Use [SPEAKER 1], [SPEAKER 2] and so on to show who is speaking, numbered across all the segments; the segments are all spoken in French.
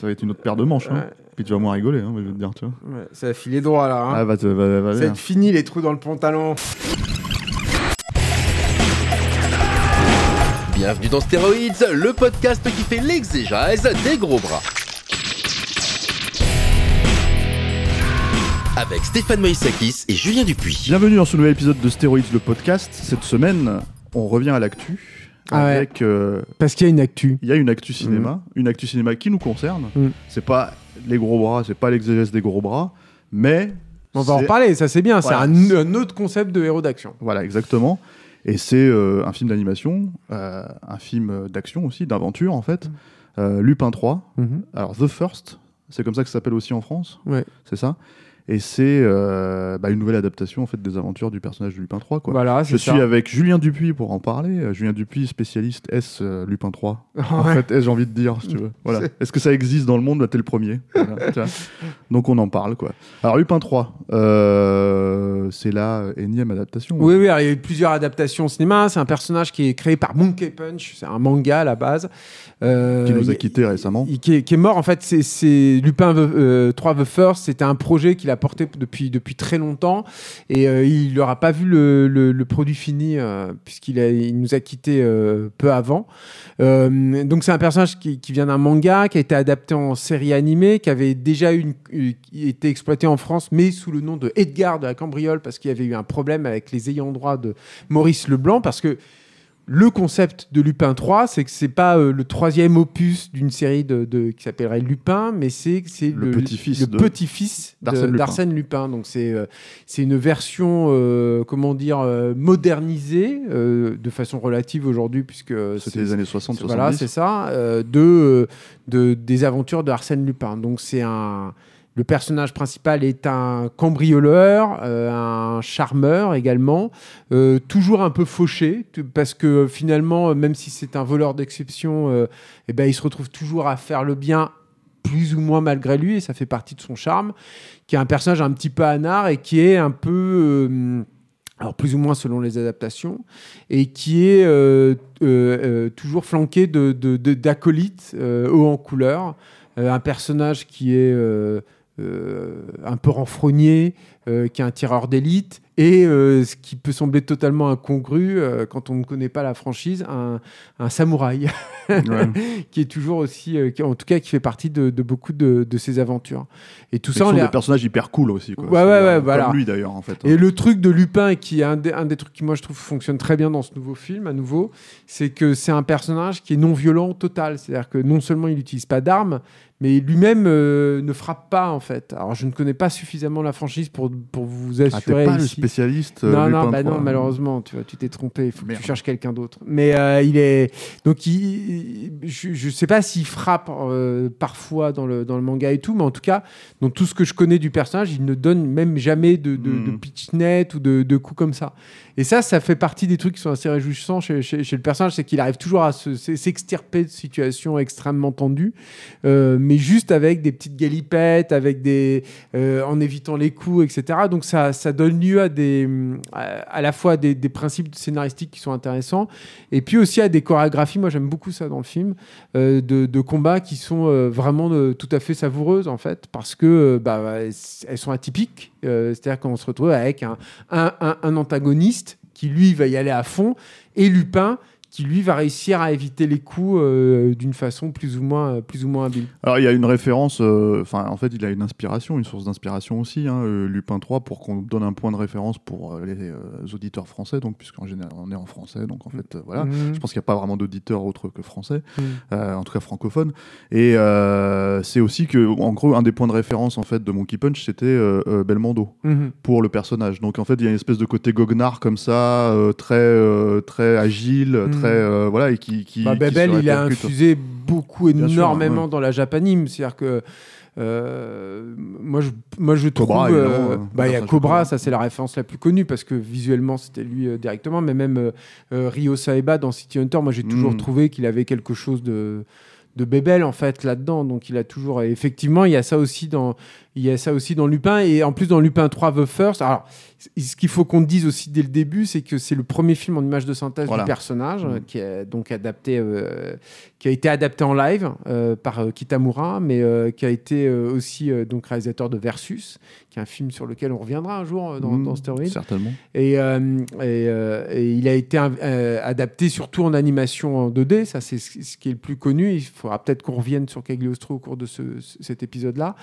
[SPEAKER 1] Ça va être une autre paire de manches. Hein. Puis tu vas moins rigoler, hein, je vais te dire, tu vois.
[SPEAKER 2] Ouais, ça a filé droit là. hein.
[SPEAKER 1] Ah, va, te- va, va,
[SPEAKER 2] ça
[SPEAKER 1] va.
[SPEAKER 2] va être fini les trous dans le pantalon.
[SPEAKER 3] Bienvenue dans Stéroïdes, le podcast qui fait l'exégèse des gros bras. Avec Stéphane Moïsakis et Julien Dupuis.
[SPEAKER 1] Bienvenue dans ce nouvel épisode de Stéroïdes, le podcast. Cette semaine, on revient à l'actu.
[SPEAKER 2] Ah ouais.
[SPEAKER 1] avec. euh,
[SPEAKER 2] Parce qu'il y a une actu.
[SPEAKER 1] Il y a une actu cinéma, une actu cinéma qui nous concerne.
[SPEAKER 2] Mm.
[SPEAKER 1] C'est pas les gros bras, c'est pas l'exégèse des gros bras, mais.
[SPEAKER 2] On va en reparler, ça c'est bien.
[SPEAKER 1] Voilà.
[SPEAKER 2] C'est un, un autre concept de héros d'action.
[SPEAKER 1] Voilà, exactement. Et c'est euh, un film d'animation, euh, un film d'action aussi, d'aventure en fait. Euh, Lupin 3. Alors, The First, c'est comme ça que ça s'appelle aussi en France.
[SPEAKER 2] Ouais.
[SPEAKER 1] C'est ça. Et c'est euh, bah, une nouvelle adaptation en fait des aventures du personnage de Lupin 3. Quoi.
[SPEAKER 2] Voilà,
[SPEAKER 1] Je suis avec Julien Dupuis pour en parler. Euh, Julien Dupuis, spécialiste S euh, Lupin 3. En
[SPEAKER 2] Ouais.
[SPEAKER 1] fait, j'ai envie de dire, si tu veux. Voilà. Est-ce que ça existe dans le monde? Bah, T'es le premier. Voilà. Donc on en parle, quoi. Alors Lupin 3, euh, c'est la énième adaptation.
[SPEAKER 2] Oui, oui, alors, il y a eu plusieurs adaptations au cinéma. C'est un personnage qui est créé par Monkey Punch. C'est un manga à la base. Euh,
[SPEAKER 1] Qui nous a quittés récemment.
[SPEAKER 2] qui, est, qui est mort en fait c'est- Lupin the- euh, 3 The First c'était un projet qu'il a porté depuis, depuis très longtemps. Et euh, il n'aura pas vu le, le- produit fini euh, puisqu'il il nous a quitté euh, peu avant. Euh, donc c'est un personnage qui, qui vient d'un manga qui a été adapté en série animée qui avait déjà été exploité en France mais sous le nom de Edgar de la Cambriole parce qu'il y avait eu un problème avec les ayants droit de Maurice Leblanc parce que le concept de Lupin 3, c'est que c'est pas euh, le troisième opus d'une série de, de- qui s'appellerait Lupin, mais c'est c'est
[SPEAKER 1] Le petit-fils
[SPEAKER 2] le petit-fils
[SPEAKER 1] d'Arsène Lupin.
[SPEAKER 2] d'Arsène Lupin. Donc c'est euh, c'est une version euh, comment dire modernisée de façon relative aujourd'hui puisque
[SPEAKER 1] C'était les années 60,
[SPEAKER 2] c'est-
[SPEAKER 1] 70.
[SPEAKER 2] voilà, c'est ça, de, de, des aventures de Arsène Lupin. Donc c'est un. Le personnage principal est un cambrioleur, euh, un charmeur également, euh, toujours un peu fauché, parce que finalement, même si c'est un voleur d'exception, euh, eh ben, il se retrouve toujours à faire le bien plus ou moins malgré lui, et ça fait partie de son charme, qui est un personnage un petit peu anard et qui est un peu... euh, alors plus ou moins selon les adaptations, et qui est toujours flanqué de, d'acolytes euh, haut en couleur. Un personnage qui est un peu renfrogné, euh, qui est un tireur d'élite, et euh, ce qui peut sembler totalement incongru euh, quand on ne connaît pas la franchise, un, un samouraï,
[SPEAKER 1] Ouais.
[SPEAKER 2] qui est toujours aussi, euh, qui- en tout cas qui fait partie de, de beaucoup de, de ses aventures. Et tout
[SPEAKER 1] Ce
[SPEAKER 2] ça, on les-
[SPEAKER 1] des personnages hyper cool aussi. Quoi.
[SPEAKER 2] Ouais, ouais, ouais, voilà.
[SPEAKER 1] Comme lui d'ailleurs, en fait.
[SPEAKER 2] et le truc de Lupin, qui est un des, un des trucs qui, moi, je trouve fonctionne très bien dans ce nouveau film, à nouveau, c'est que c'est un personnage qui est non violent total. C'est-à-dire que non seulement il n'utilise pas d'armes, mais lui-même euh, ne frappe pas, en fait. Alors, je ne connais pas suffisamment la franchise pour, pour vous
[SPEAKER 1] Ah,
[SPEAKER 2] assurer.
[SPEAKER 1] t'es pas le
[SPEAKER 2] ici.
[SPEAKER 1] Spécialiste euh,
[SPEAKER 2] Non, bah
[SPEAKER 1] 3,
[SPEAKER 2] non, malheureusement, tu vois, tu t'es trompé. Il faut que
[SPEAKER 1] Merde.
[SPEAKER 2] tu cherches quelqu'un d'autre. Mais euh, il est donc, il- je, je sais pas s'il frappe euh, parfois dans le dans le manga et tout, mais en tout cas, dans tout ce que je connais du personnage, il ne donne même jamais de, de, de pitch net ou de, de coups comme ça. Et ça, ça fait partie des trucs qui sont assez réjouissants chez, chez- chez le personnage, c'est qu'il arrive toujours à se- s'extirper de situations extrêmement tendues, euh, mais juste avec des petites galipettes, avec des, euh, en évitant les coups, etc. Donc ça, ça donne lieu à des, à, la fois des, principes scénaristiques qui sont intéressants, et puis aussi à des chorégraphies. Moi, j'aime beaucoup ça dans le film, euh, de, combats qui sont euh, vraiment euh, tout à fait savoureuses en fait, parce que euh, bah, elles sont atypiques. Euh, C'est-à-dire qu'on se retrouve avec un- un antagoniste qui lui va y aller à fond, et Lupin qui lui va réussir à éviter les coups euh, d'une façon plus ou moins plus ou moins habile.
[SPEAKER 1] Alors il y a une référence, euh, enfin en fait il a une inspiration, une source d'inspiration aussi, hein, euh, Lupin 3, pour qu'on donne un point de référence pour les auditeurs français, donc puisqu'en général on est en français, donc en fait voilà.
[SPEAKER 2] Mhm.
[SPEAKER 1] Je pense qu'il n'y a pas vraiment d'auditeurs autres que français, euh, en tout cas francophones. Et c'est aussi que, en gros, un des points de référence en fait de Monkey Punch, c'était Belmondo
[SPEAKER 2] Mhm.
[SPEAKER 1] pour le personnage. Donc en fait, il y a une espèce de côté goguenard comme ça, très très agile,
[SPEAKER 2] Mhm.
[SPEAKER 1] Très euh, voilà, et qui qui,
[SPEAKER 2] Bah,
[SPEAKER 1] qui
[SPEAKER 2] Babel,
[SPEAKER 1] se
[SPEAKER 2] il a infusé beaucoup,
[SPEAKER 1] sûr,
[SPEAKER 2] énormément
[SPEAKER 1] ouais.
[SPEAKER 2] dans la japanime. C'est-à-dire que euh, moi, je, moi, je trouve.
[SPEAKER 1] Cobra,
[SPEAKER 2] euh, bah, il y a Cobra, ça c'est la référence la plus connue parce que visuellement c'était lui euh, directement, mais même Ryo Saeba dans City Hunter, moi j'ai toujours
[SPEAKER 1] Mm.
[SPEAKER 2] trouvé qu'il avait quelque chose de de bébel en fait là-dedans donc il a toujours et effectivement il y a ça aussi dans il y a ça aussi dans Lupin et en plus dans Lupin 3 The First alors ce qu'il faut qu'on dise aussi dès le début c'est que c'est le premier film en image de synthèse
[SPEAKER 1] Voilà.
[SPEAKER 2] du personnage
[SPEAKER 1] Mm.
[SPEAKER 2] qui est donc adapté euh, qui a été adapté en live euh, par euh, Kitamura mais euh, qui a été aussi donc réalisateur de Versus qui est un film sur lequel on reviendra un jour dans,
[SPEAKER 1] Mmh,
[SPEAKER 2] dans
[SPEAKER 1] Certainement.
[SPEAKER 2] et, et, et il a été adapté surtout en animation en 2D, ça c'est ce qui est le plus connu. Il faudra peut-être qu'on revienne sur Cagliostro au cours de ce, ce- cet épisode-là.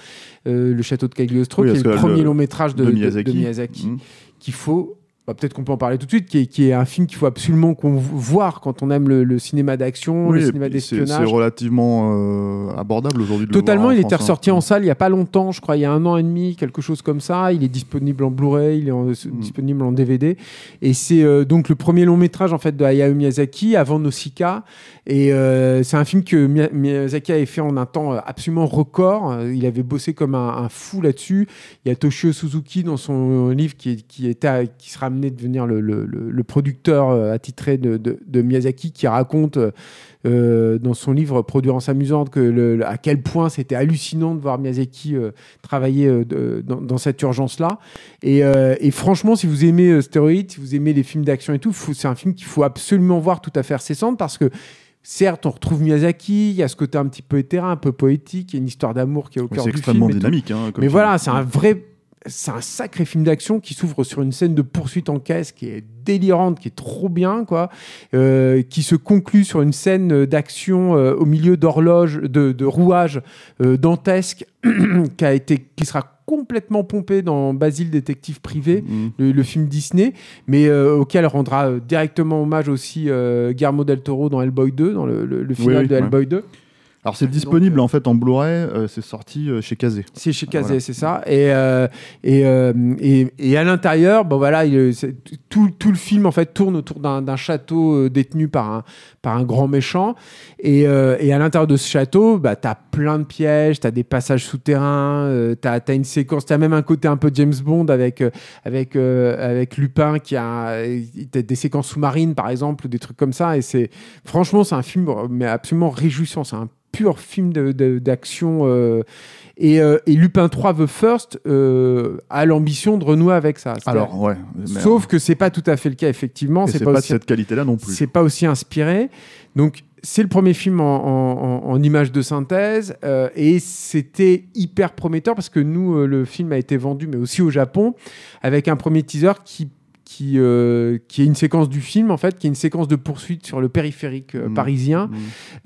[SPEAKER 2] Le château de Cagliostro,
[SPEAKER 1] Oui,
[SPEAKER 2] qui est le premier long métrage de,
[SPEAKER 1] Miyazaki.
[SPEAKER 2] de Miyazaki,
[SPEAKER 1] Mm.
[SPEAKER 2] qu'il faut. Bah, peut-être qu'on peut en parler tout de suite, qui est, qui est un film qu'il faut absolument qu'on vo- voir quand on aime le, le cinéma d'action,
[SPEAKER 1] Oui,
[SPEAKER 2] le cinéma d'espionnage.
[SPEAKER 1] C'est relativement euh, abordable aujourd'hui.
[SPEAKER 2] Totalement, il était
[SPEAKER 1] France,
[SPEAKER 2] ressorti
[SPEAKER 1] hein.
[SPEAKER 2] en salle il n'y a pas longtemps, je crois, il y a un an et demi, quelque chose comme ça. Il est disponible en Blu-ray, il est en-
[SPEAKER 1] Mm.
[SPEAKER 2] disponible en DVD. Et c'est euh, donc le premier long métrage en fait de Hayao Miyazaki avant Nausicaa. Et euh, c'est un film que Miya- Miyazaki avait fait en un temps absolument record. Il avait bossé comme un, un fou là-dessus. Il y a Toshio Suzuki dans son livre qui, qui, était qui sera amené de devenir le, le- le- producteur euh, attitré de, de- de Miyazaki qui raconte euh, dans son livre Produire amusante que le- à quel point c'était hallucinant de voir Miyazaki euh, travailler euh, de- dans, dans cette urgence-là. Et, et franchement, si vous aimez Stéroïde, si vous aimez les films d'action et tout, c'est un film qu'il faut absolument voir tout à fait incessante parce que certes, on retrouve Miyazaki, il y a ce côté un petit peu éthéré, un peu poétique, il y a une histoire d'amour qui est au cœur
[SPEAKER 1] C'est
[SPEAKER 2] du film.
[SPEAKER 1] extrêmement
[SPEAKER 2] et tout.
[SPEAKER 1] dynamique. hein, comme
[SPEAKER 2] Mais
[SPEAKER 1] film.
[SPEAKER 2] voilà, c'est un vrai. C'est un sacré film d'action qui s'ouvre sur une scène de poursuite en caisse qui est délirante, qui est trop bien, quoi, euh, qui se conclut sur une scène d'action euh, au milieu d'horloges, de, de rouages euh, dantesques, qui a été, qui sera complètement pompé dans Basile détective privé,
[SPEAKER 1] Mm.
[SPEAKER 2] le, le film Disney, mais euh, auquel rendra directement hommage aussi euh, Guillermo del Toro dans Hellboy 2, dans le, le- le final
[SPEAKER 1] oui,
[SPEAKER 2] de
[SPEAKER 1] ouais.
[SPEAKER 2] Hellboy 2.
[SPEAKER 1] Alors c'est disponible en fait en Blu-ray. euh, c'est sorti euh, chez Kazé.
[SPEAKER 2] C'est chez Kazé,
[SPEAKER 1] Voilà.
[SPEAKER 2] c'est ça. Et, euh, et, euh, et, et à l'intérieur, bon voilà, il- tout, tout le film en fait tourne autour d'un château euh, détenu par un, par un grand méchant. Et, euh, et à l'intérieur de ce château, bah, tu as plein de pièges, tu as des passages souterrains, euh, tu as, une séquence, tu as même un côté un peu James Bond avec, euh, avec, euh, avec Lupin qui a euh, des séquences sous-marines par exemple, ou des trucs comme ça. Et c'est franchement, c'est un film euh, mais absolument réjouissant. C'est un pur film de- de- d'action. euh, et, euh, et Lupin 3 The First euh, a l'ambition de renouer avec ça.
[SPEAKER 1] Alors ouais.
[SPEAKER 2] sauf que c'est pas tout à fait le cas effectivement. C'est pas,
[SPEAKER 1] pas, de
[SPEAKER 2] aussi,
[SPEAKER 1] cette qualité-là non plus.
[SPEAKER 2] c'est pas aussi inspiré. Donc c'est le premier film en, en, image de synthèse euh, et c'était hyper prometteur parce que nous le film a été vendu mais aussi au Japon avec un premier teaser qui qui, euh, qui est une séquence du film en fait qui est une séquence de poursuite sur le périphérique euh,
[SPEAKER 1] Mm.
[SPEAKER 2] parisien
[SPEAKER 1] Mm.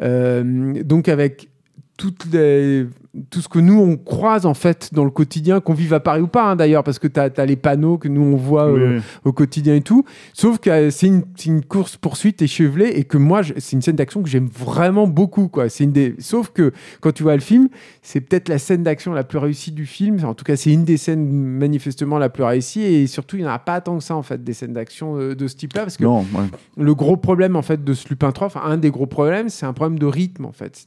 [SPEAKER 2] euh, donc avec toutes les, tout ce que nous on croise en fait dans le quotidien, qu'on vive à Paris ou pas hein, d'ailleurs, parce que tu as, les panneaux que nous on voit
[SPEAKER 1] Oui,
[SPEAKER 2] euh,
[SPEAKER 1] oui.
[SPEAKER 2] au quotidien et tout. Sauf que euh, c'est une, c'est une course poursuite échevelée et que moi c'est une scène d'action que j'aime vraiment beaucoup quoi. Une des, sauf que quand tu vois le film, c'est peut-être la scène d'action la plus réussie du film. En tout cas, c'est une des scènes manifestement la plus réussie et surtout il n'y en a pas tant que ça en fait des scènes d'action euh, de ce type-là parce que
[SPEAKER 1] Non, ouais.
[SPEAKER 2] le gros problème en fait de ce Lupin 3, enfin un des gros problèmes, c'est un problème de rythme en fait.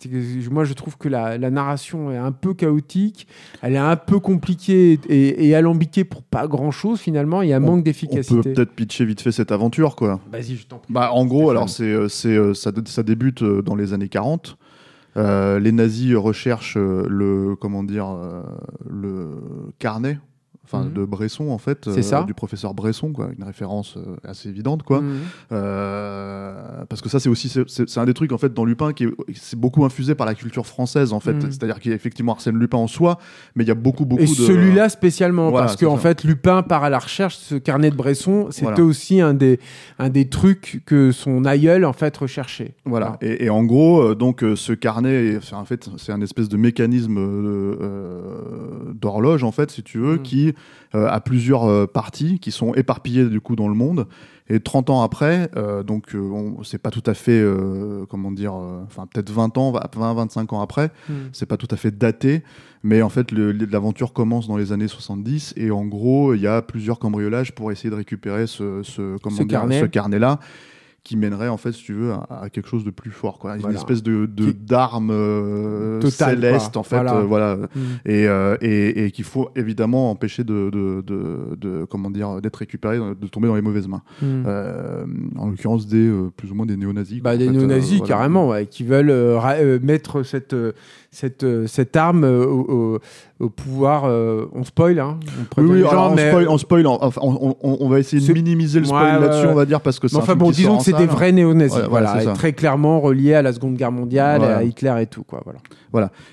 [SPEAKER 2] Moi je trouve que la, la narration est un peu chaotique, elle est un peu compliquée et, et alambiquée pour pas grand chose finalement. Il y a un manque
[SPEAKER 1] On peut
[SPEAKER 2] d'efficacité.
[SPEAKER 1] peut-être pitcher vite fait cette aventure quoi.
[SPEAKER 2] Vas-y, je t'en prie.
[SPEAKER 1] Bah, en gros, alors c'est, euh, c'est, euh, ça, ça débute euh, dans les années 40. Euh, les nazis recherchent le comment dire le carnet enfin
[SPEAKER 2] Mhm.
[SPEAKER 1] de Bresson en fait
[SPEAKER 2] C'est ça.
[SPEAKER 1] du professeur Bresson quoi une référence euh, assez évidente quoi
[SPEAKER 2] Mhm.
[SPEAKER 1] Euh, parce que ça c'est aussi c'est, un des trucs en fait dans Lupin qui est, c'est beaucoup infusé par la culture française en fait
[SPEAKER 2] Mhm.
[SPEAKER 1] c'est-à-dire qu'il y a effectivement Arsène Lupin en soi mais il y a beaucoup beaucoup
[SPEAKER 2] Et
[SPEAKER 1] de
[SPEAKER 2] celui-là spécialement,
[SPEAKER 1] Voilà,
[SPEAKER 2] parce qu'en
[SPEAKER 1] ça.
[SPEAKER 2] fait, Lupin part à la recherche, ce carnet de Bresson, c'était
[SPEAKER 1] Voilà.
[SPEAKER 2] aussi un des, un des trucs que son aïeul, en fait, recherchait.
[SPEAKER 1] Voilà. Et, et en gros, euh, donc euh, ce carnet, en fait, c'est un espèce de mécanisme euh, euh, d'horloge en fait, si tu veux, qui euh, a plusieurs euh, parties qui sont éparpillées du coup dans le monde. Et 30 ans après, euh, donc on- c'est pas tout à fait, comment dire, enfin peut-être 20 ans, 20-25 ans après,
[SPEAKER 2] Mhm.
[SPEAKER 1] c'est pas tout à fait daté, mais en fait l'aventure commence dans les années 70 et en gros il y a plusieurs cambriolages pour essayer de récupérer ce, ce, comment
[SPEAKER 2] Ce
[SPEAKER 1] dire,
[SPEAKER 2] carnet.
[SPEAKER 1] ce carnet-là qui mènerait en fait, si tu veux, à, à quelque chose de plus fort, quoi. Une
[SPEAKER 2] Voilà.
[SPEAKER 1] espèce de d'arme euh, céleste,
[SPEAKER 2] quoi.
[SPEAKER 1] en fait,
[SPEAKER 2] Voilà.
[SPEAKER 1] euh, voilà,
[SPEAKER 2] Mm.
[SPEAKER 1] et, euh, et, et qu'il faut évidemment empêcher de, de, de, de- comment dire, d'être récupéré, de tomber dans les mauvaises mains.
[SPEAKER 2] Mm.
[SPEAKER 1] En l'occurrence, des plus ou moins des néo-nazis.
[SPEAKER 2] Bah, des néo-nazis, carrément, ouais, qui veulent mettre cette, cette, euh, cette arme euh, au, au- au pouvoir. euh, on spoil, hein. On
[SPEAKER 1] Oui, oui,
[SPEAKER 2] gens,
[SPEAKER 1] on
[SPEAKER 2] mais,
[SPEAKER 1] spoil, on, spoil, en- enfin, on, on- on va essayer de minimiser le spoil
[SPEAKER 2] Ouais,
[SPEAKER 1] là-dessus, on va dire, parce que c'est
[SPEAKER 2] enfin bon, disons que c'est des vrais néo-nazis,
[SPEAKER 1] voilà,
[SPEAKER 2] très clairement reliés à la Seconde Guerre mondiale,
[SPEAKER 1] Voilà.
[SPEAKER 2] à Hitler et tout, quoi. Voilà.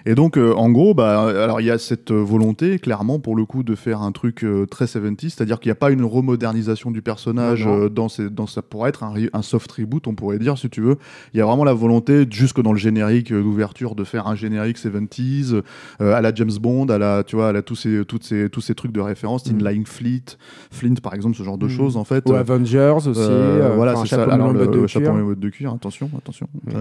[SPEAKER 1] Et donc, euh, en gros, bah, alors il y a cette euh, volonté, clairement, pour le coup, de faire un truc euh, très 70 c'est-à-dire qu'il n'y a pas une remodernisation du personnage
[SPEAKER 2] Non, non.
[SPEAKER 1] euh, dans, ces, dans ça pourrait être un, un soft reboot, on pourrait dire, si tu veux. Il y a vraiment la volonté, jusque dans le générique euh, d'ouverture, de faire un générique 70s euh, à la James Bond, à la, tu vois, à la, tous, ces, toutes ces, tous ces trucs de référence,
[SPEAKER 2] Mm.
[SPEAKER 1] Inline Fleet, Flint, par exemple, ce genre de
[SPEAKER 2] Mm.
[SPEAKER 1] choses, en fait.
[SPEAKER 2] Ou Avengers aussi.
[SPEAKER 1] voilà, c'est ça.
[SPEAKER 2] chapeau
[SPEAKER 1] Alors, le,
[SPEAKER 2] de
[SPEAKER 1] le
[SPEAKER 2] cuir.
[SPEAKER 1] de cuir, attention, attention.
[SPEAKER 2] Mais-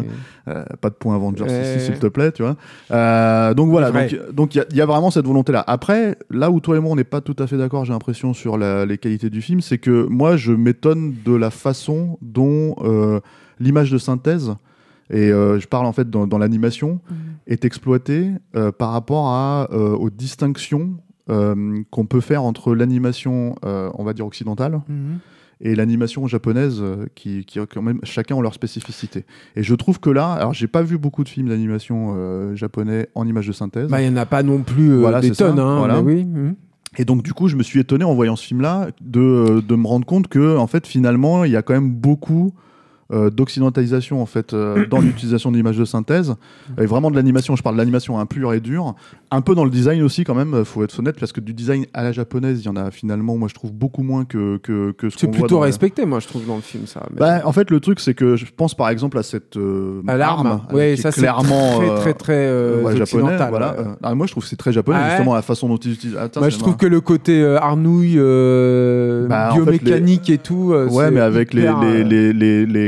[SPEAKER 1] Euh, pas de point Avengers ici, s'il te plaît, tu vois. Euh, donc voilà, donc donc il y a- il y, a vraiment cette volonté-là. Après, là où toi et moi on n'est pas tout à fait d'accord, j'ai l'impression sur la- les qualités du film, c'est que moi je m'étonne de la façon dont euh, l'image de synthèse et euh, je parle en fait dans, dans l'animation est exploitée par rapport à aux distinctions qu'on peut faire entre l'animation, on va dire occidentale,
[SPEAKER 2] Mhm.
[SPEAKER 1] Et l'animation japonaise euh, qui, qui a quand même chacun ont leur spécificité. Et je trouve que là, alors j'ai pas vu beaucoup de films d'animation euh, japonais en image de synthèse.
[SPEAKER 2] Bah, il n'y en a pas non plus euh,
[SPEAKER 1] Voilà,
[SPEAKER 2] des tonnes, hein,
[SPEAKER 1] voilà.
[SPEAKER 2] mais oui. mhm.
[SPEAKER 1] Et donc du coup, je me suis étonné en voyant ce film-là de, de me rendre compte que en fait finalement, il y a quand même beaucoup euh, d'occidentalisation en fait euh, dans l'utilisation de l'image de synthèse et vraiment de l'animation je parle de l'animation hein, pure et dure un peu dans le design aussi quand même faut être honnête parce que du design à la japonaise il y en a finalement moi je trouve beaucoup moins que que, que ce
[SPEAKER 2] C'est
[SPEAKER 1] voit
[SPEAKER 2] plutôt
[SPEAKER 1] le-
[SPEAKER 2] respecté, moi, je trouve, dans le film, ça. mais-
[SPEAKER 1] Bah, en fait, le truc, c'est que je pense par exemple à cette euh,
[SPEAKER 2] À l'arme.
[SPEAKER 1] arme,
[SPEAKER 2] Ouais, ça,
[SPEAKER 1] est
[SPEAKER 2] c'est
[SPEAKER 1] clairement
[SPEAKER 2] très, très, très
[SPEAKER 1] ouais, japonais. Voilà. ah, moi, je trouve que c'est très japonais,
[SPEAKER 2] Ah ouais
[SPEAKER 1] justement, la façon dont ils utilisent.
[SPEAKER 2] Je trouve que le côté arnouille,
[SPEAKER 1] Bah, en fait,
[SPEAKER 2] biomécanique et tout.
[SPEAKER 1] Ouais, mais avec les-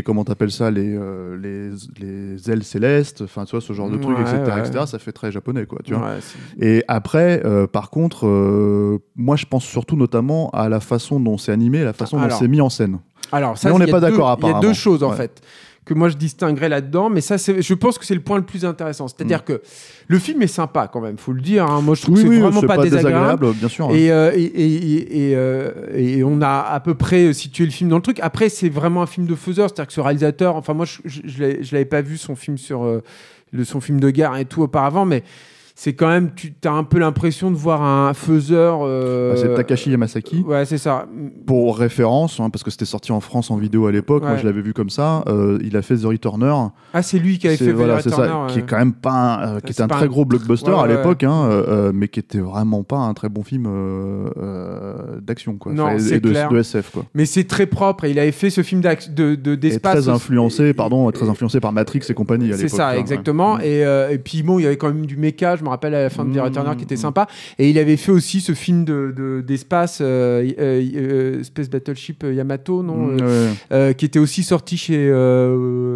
[SPEAKER 1] comment t'appelles ça, les, euh, les, les ailes célestes, enfin, tu vois, ce genre de
[SPEAKER 2] Ouais,
[SPEAKER 1] etc.,
[SPEAKER 2] ouais.
[SPEAKER 1] etc., ça fait très japonais, quoi, tu vois.
[SPEAKER 2] ouais,
[SPEAKER 1] Et après, euh, par contre, euh, moi, je pense surtout notamment à la façon dont c'est animé, la façon dont c'est mis en scène.
[SPEAKER 2] Alors, ça,
[SPEAKER 1] Mais on n'est pas d'accord,
[SPEAKER 2] Il y a deux
[SPEAKER 1] apparemment.
[SPEAKER 2] choses, en fait, que moi, je distinguerais là-dedans, mais ça, c'est- je pense que c'est le point le plus intéressant. C'est-à-dire que le film est sympa, quand même, faut le dire. hein. Moi, je trouve que c'est vraiment
[SPEAKER 1] c'est
[SPEAKER 2] pas, désagréable.
[SPEAKER 1] bien sûr.
[SPEAKER 2] Et, euh, et, et, et, euh, et on a à peu près situé le film dans le truc. Après, c'est vraiment un film de faiseur, c'est-à-dire que ce réalisateur, enfin moi, je, je, l'avais pas vu son film sur euh, le, son film de guerre et tout auparavant, mais c'est quand même, tu as un peu l'impression de voir un faiseur. euh,
[SPEAKER 1] Bah, c'est Takashi Yamasaki.
[SPEAKER 2] Ouais, c'est ça.
[SPEAKER 1] Pour référence, hein, parce que c'était sorti en France en vidéo à l'époque, moi je l'avais vu comme ça, euh, il a fait The Returner,
[SPEAKER 2] Ah, c'est lui qui avait fait
[SPEAKER 1] voilà,
[SPEAKER 2] Velvet
[SPEAKER 1] c'est ça, qui est quand même pas, un- euh, qui était un très
[SPEAKER 2] un-
[SPEAKER 1] gros blockbuster
[SPEAKER 2] Ouais,
[SPEAKER 1] à l'époque, hein, mais qui était vraiment pas un très bon film d'action, quoi,
[SPEAKER 2] Non,
[SPEAKER 1] Enfin, et- de,
[SPEAKER 2] clair.
[SPEAKER 1] de SF, quoi.
[SPEAKER 2] Mais c'est très propre et il avait fait ce film d'ac- de d'espace.
[SPEAKER 1] très influencé,
[SPEAKER 2] Et-
[SPEAKER 1] pardon,
[SPEAKER 2] et-
[SPEAKER 1] très influencé par Matrix et compagnie à l'époque.
[SPEAKER 2] C'est ça,
[SPEAKER 1] hein,
[SPEAKER 2] exactement.
[SPEAKER 1] Mm.
[SPEAKER 2] Et, et puis bon, il y avait quand même du méca, je me rappelle à la fin de The
[SPEAKER 1] Mm,
[SPEAKER 2] Returner qui était
[SPEAKER 1] mm.
[SPEAKER 2] sympa. Et il avait fait aussi ce film de, de- d'espace, euh, euh, Space Battleship Yamato, non
[SPEAKER 1] Mm,
[SPEAKER 2] euh,
[SPEAKER 1] ouais.
[SPEAKER 2] qui était aussi sorti chez.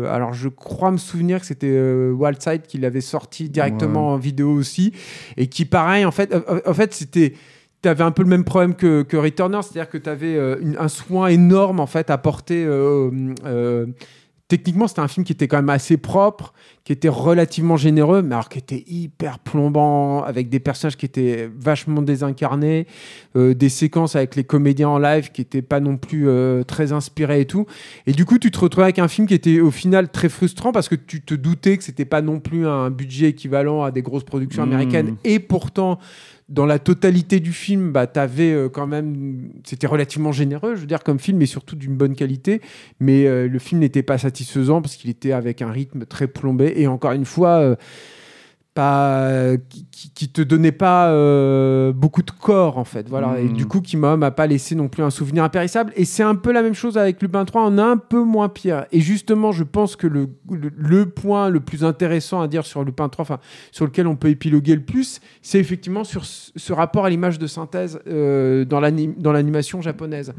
[SPEAKER 2] alors je crois me souvenir que c'était Wildside qui l'avait sorti directement en vidéo aussi. Et qui, pareil, en fait, en fait c'était. Tu avais un peu le même problème que, que Returner, c'est-à-dire que tu avais un soin énorme en fait à porter. euh, euh, techniquement, c'était un film qui était quand même assez propre, qui était relativement généreux, mais alors qui était hyper plombant, avec des personnages qui étaient vachement désincarnés, euh, des séquences avec les comédiens en live qui n'étaient pas non plus euh, très inspirés et tout. Et du coup, tu te retrouvais avec un film qui était au final très frustrant parce que tu te doutais que c'était pas non plus un budget équivalent à des grosses productions
[SPEAKER 1] Mmh.
[SPEAKER 2] américaines. Et pourtant, dans la totalité du film, bah, t'avais euh, quand même, c'était relativement généreux, je veux dire, comme film, et surtout d'une bonne qualité. Mais euh, le film n'était pas satisfaisant parce qu'il était avec un rythme très plombé. Et encore une fois, euh, pas, euh, qui, qui- te donnait pas euh, beaucoup de corps en fait. Voilà. Et
[SPEAKER 1] Mm.
[SPEAKER 2] du coup qui m'a m'a pas laissé non plus un souvenir impérissable. Et c'est un peu la même chose avec Lupin 3 on a un peu moins pire. Et justement je pense que le, le, le point le plus intéressant à dire sur Lupin 3 enfin sur lequel on peut épiloguer le plus c'est effectivement sur ce, rapport à l'image de synthèse euh, dans l'animation japonaise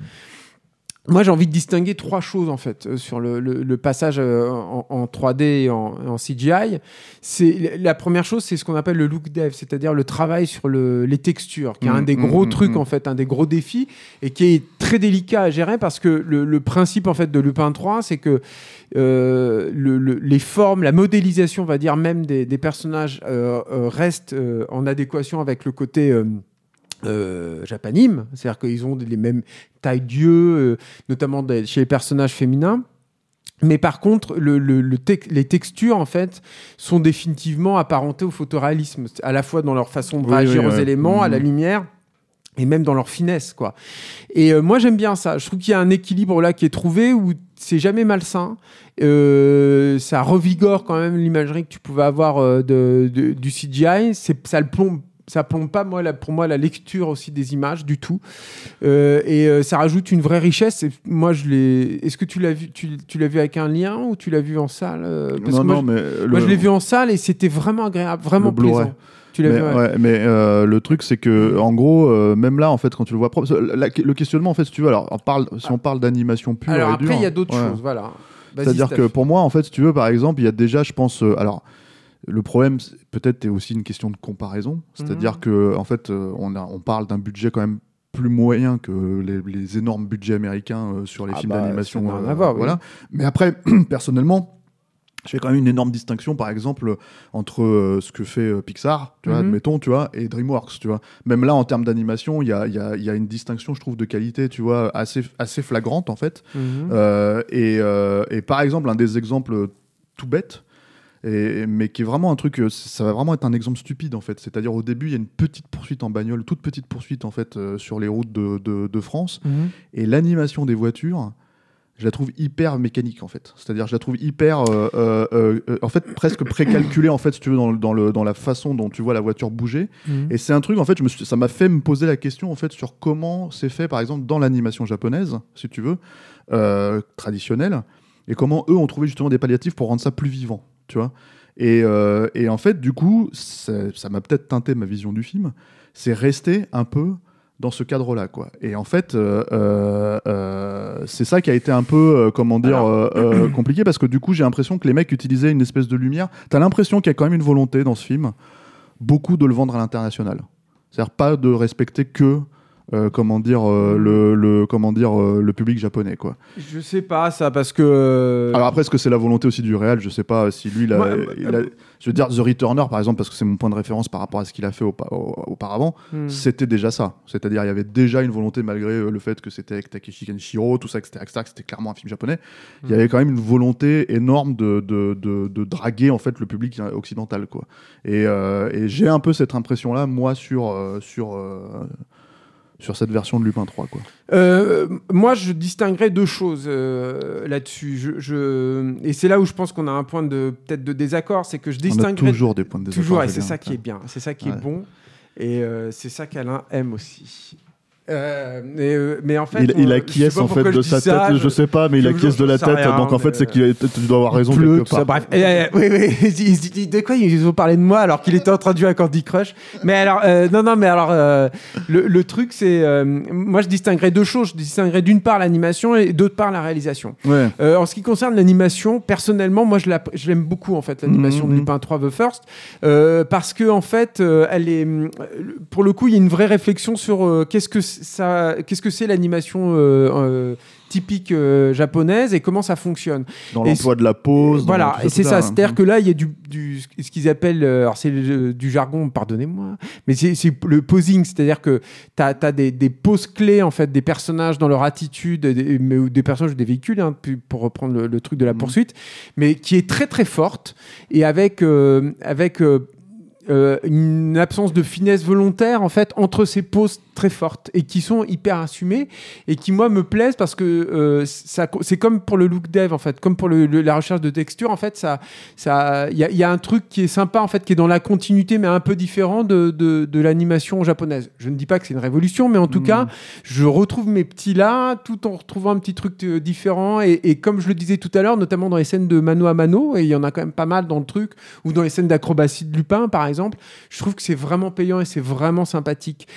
[SPEAKER 2] moi, j'ai envie de distinguer trois choses en fait euh, sur le, le- le passage euh, en, en 3D et en, en CGI. C'est la première chose, c'est ce qu'on appelle le look dev, c'est-à-dire le travail sur le- les textures, qui est un
[SPEAKER 1] Mm,
[SPEAKER 2] des
[SPEAKER 1] mm,
[SPEAKER 2] gros
[SPEAKER 1] mm,
[SPEAKER 2] trucs en fait, un des gros défis et qui est très délicat à gérer parce que le, le principe en fait de Lupin 3, c'est que euh, le- le- les formes, la modélisation, on va dire même des, des personnages euh, euh, restent euh, en adéquation avec le côté euh, japanime, c'est-à-dire qu'ils ont les mêmes tailles d'yeux, euh, notamment chez les personnages féminins. Mais par contre, le- le- le les textures, en fait, sont définitivement apparentées au photoréalisme, à la fois dans leur façon de réagir
[SPEAKER 1] oui,
[SPEAKER 2] aux
[SPEAKER 1] ouais.
[SPEAKER 2] éléments, à la
[SPEAKER 1] Mhm.
[SPEAKER 2] lumière, et même dans leur finesse, quoi. Et euh, moi, j'aime bien ça. Je trouve qu'il y a un équilibre là qui est trouvé où c'est jamais malsain. Euh, ça revigore quand même l'imagerie que tu pouvais avoir euh, de, de- du CGI. C'est, ça le plombe. Ça plombe pas moi, la- pour moi la lecture aussi des images du tout Euh, et euh, ça rajoute une vraie richesse. Et moi je l'ai. Est-ce que tu l'as vu tu, tu l'as vu avec un lien ou tu l'as vu en salle euh, parce
[SPEAKER 1] non,
[SPEAKER 2] que moi,
[SPEAKER 1] non,
[SPEAKER 2] je-
[SPEAKER 1] mais
[SPEAKER 2] moi,
[SPEAKER 1] le-
[SPEAKER 2] je l'ai vu en salle et c'était vraiment agréable, vraiment
[SPEAKER 1] Le
[SPEAKER 2] plaisant. Tu l'as
[SPEAKER 1] mais,
[SPEAKER 2] vu ouais.
[SPEAKER 1] ouais, mais euh, le truc c'est que en gros euh, même là en fait quand tu le vois propre la- le questionnement en fait si tu veux alors on parle si on parle d'animation pure
[SPEAKER 2] Alors
[SPEAKER 1] et
[SPEAKER 2] après il y a d'autres
[SPEAKER 1] ouais.
[SPEAKER 2] choses, voilà. Vas-y,
[SPEAKER 1] C'est-à-dire
[SPEAKER 2] Steph.
[SPEAKER 1] que pour moi, en fait, si tu veux, par exemple, il y a déjà, je pense, euh, alors. Le problème, peut-être, est aussi une question de comparaison. C'est-à-dire
[SPEAKER 2] Mhm.
[SPEAKER 1] que, en fait, euh, on, a, on parle d'un budget quand même plus moyen que les, les énormes budgets américains euh, sur les
[SPEAKER 2] Ah
[SPEAKER 1] films
[SPEAKER 2] bah,
[SPEAKER 1] d'animation. euh,
[SPEAKER 2] oui.
[SPEAKER 1] voilà. Mais après, personnellement, je fais quand même une énorme distinction, par exemple, entre euh, ce que fait Pixar, tu vois,
[SPEAKER 2] Mhm.
[SPEAKER 1] admettons, tu vois, et DreamWorks, tu vois. Même là, en termes d'animation, il y a, y a- y a une distinction, je trouve, de qualité, tu vois, assez, assez flagrante, en fait.
[SPEAKER 2] Mhm.
[SPEAKER 1] Et, et par exemple, un des exemples tout bêtes, et, mais qui est vraiment un truc, euh, ça va vraiment être un exemple stupide en fait. C'est-à-dire au début, il y a une petite poursuite en bagnole, toute petite poursuite en fait euh, sur les routes de, de- de France,
[SPEAKER 2] Mhm.
[SPEAKER 1] et l'animation des voitures, je la trouve hyper mécanique en fait. C'est-à-dire, je la trouve hyper, euh, en fait, presque précalculée en fait, si tu veux, dans, le- dans, le, dans la façon dont tu vois la voiture bouger.
[SPEAKER 2] Mhm.
[SPEAKER 1] Et c'est un truc, en fait, je me suis- ça m'a fait me poser la question, en fait, sur comment c'est fait, par exemple, dans l'animation japonaise, si tu veux, traditionnelle, et comment eux ont trouvé justement des palliatifs pour rendre ça plus vivant, tu vois. Et, euh, et en fait, du coup, ça m'a peut-être teinté ma vision du film, c'est rester un peu dans ce cadre-là, quoi. Et en fait, euh, euh, c'est ça qui a été un peu, comment dire,
[SPEAKER 2] Alors-
[SPEAKER 1] compliqué, parce que du coup, j'ai l'impression que les mecs utilisaient une espèce de lumière. T'as l'impression qu'il y a quand même une volonté dans ce film, beaucoup de le vendre à l'international. C'est-à-dire pas de respecter que, euh, comment dire, euh, le, le- comment dire, euh, le public japonais, quoi.
[SPEAKER 2] Je sais pas ça parce que.
[SPEAKER 1] Alors après, est-ce que c'est la volonté aussi du réel? Je sais pas si lui, il a,
[SPEAKER 2] Moi,
[SPEAKER 1] il a- je veux dire, The Returner, par exemple, parce que c'est mon point de référence par rapport à ce qu'il a fait aupa- au- auparavant,
[SPEAKER 2] hmm.
[SPEAKER 1] c'était déjà ça. C'est-à-dire, il y avait déjà une volonté, malgré le fait que c'était avec Takeshi Kenshiro, tout ça, etc., etc., que c'était clairement un film japonais. Il y avait quand même une volonté énorme de, de, de, de draguer en fait le public occidental, quoi. Et, et j'ai un peu cette impression-là, moi, sur sur sur cette version de Lupin 3, quoi.
[SPEAKER 2] Euh, moi, je distinguerais deux choses euh, là-dessus. Je, je- Et c'est là où je pense qu'on a un point de peut-être de désaccord, c'est que je
[SPEAKER 1] On a
[SPEAKER 2] distinguerais
[SPEAKER 1] toujours des points de désaccord.
[SPEAKER 2] toujours, et c'est ça qui est bien, c'est ça qui est bon, et euh, c'est ça qu'Alain aime aussi. Euh, mais, euh, mais en fait,
[SPEAKER 1] il,
[SPEAKER 2] on-
[SPEAKER 1] il
[SPEAKER 2] sais
[SPEAKER 1] acquiesce en fait de sa
[SPEAKER 2] ça,
[SPEAKER 1] tête, je, sais pas, mais il acquiesce de la tête,
[SPEAKER 2] rien,
[SPEAKER 1] donc en fait c'est qu'il a- tu dois avoir raison
[SPEAKER 2] pleut,
[SPEAKER 1] quelque part.
[SPEAKER 2] bref. Et, euh, oui, oui. Il se dit- de quoi ils ont parlé de moi alors qu'il était en train de jouer à Candy Crush? Mais alors, euh, non, non, mais alors, euh, le, le truc, c'est. euh, moi, je distinguerais deux choses. Je distinguerais d'une part l'animation et d'autre part la réalisation.
[SPEAKER 1] Ouais.
[SPEAKER 2] Euh, en ce qui concerne l'animation, personnellement, moi, je la- je l'aime beaucoup, en fait, l'animation de Lupin 3 The First, euh, parce que, en fait, euh, elle est. euh, Pour le coup, il y a une vraie réflexion sur euh, qu'est-ce que ça, qu'est-ce que c'est l'animation euh, euh, typique euh, japonaise et comment ça fonctionne.
[SPEAKER 1] Dans l'emploi de la dans
[SPEAKER 2] Voilà, et c'est ça. C'est-à-dire que là, il y a du, du- ce qu'ils appellent, alors c'est du jargon, pardonnez-moi, mais c'est le posing, c'est-à-dire que tu as, des, des poses clés, en fait, des personnages dans leur attitude, des, mais, des personnages ou des véhicules, hein, pour reprendre le, le truc de la
[SPEAKER 1] Mhm.
[SPEAKER 2] poursuite, mais qui est très très forte et avec, avec euh, une absence de finesse volontaire en fait entre ces poses très fortes et qui sont hyper assumées et qui moi me plaisent parce que euh, ça c'est comme pour le look dev en fait comme pour le- le- la recherche de texture en fait ça ça il y y a un truc qui est sympa en fait qui est dans la continuité mais un peu différent de, de, de l'animation japonaise je ne dis pas que c'est une révolution mais en tout
[SPEAKER 1] Mhm.
[SPEAKER 2] cas je retrouve mes petits là tout en retrouvant un petit truc euh, différent et, et comme je le disais tout à l'heure notamment dans les scènes de mano à mano et il y en a quand même pas mal dans le truc ou dans les scènes d'acrobatie de Lupin par exemple exemple, je trouve que c'est vraiment payant et c'est vraiment sympathique.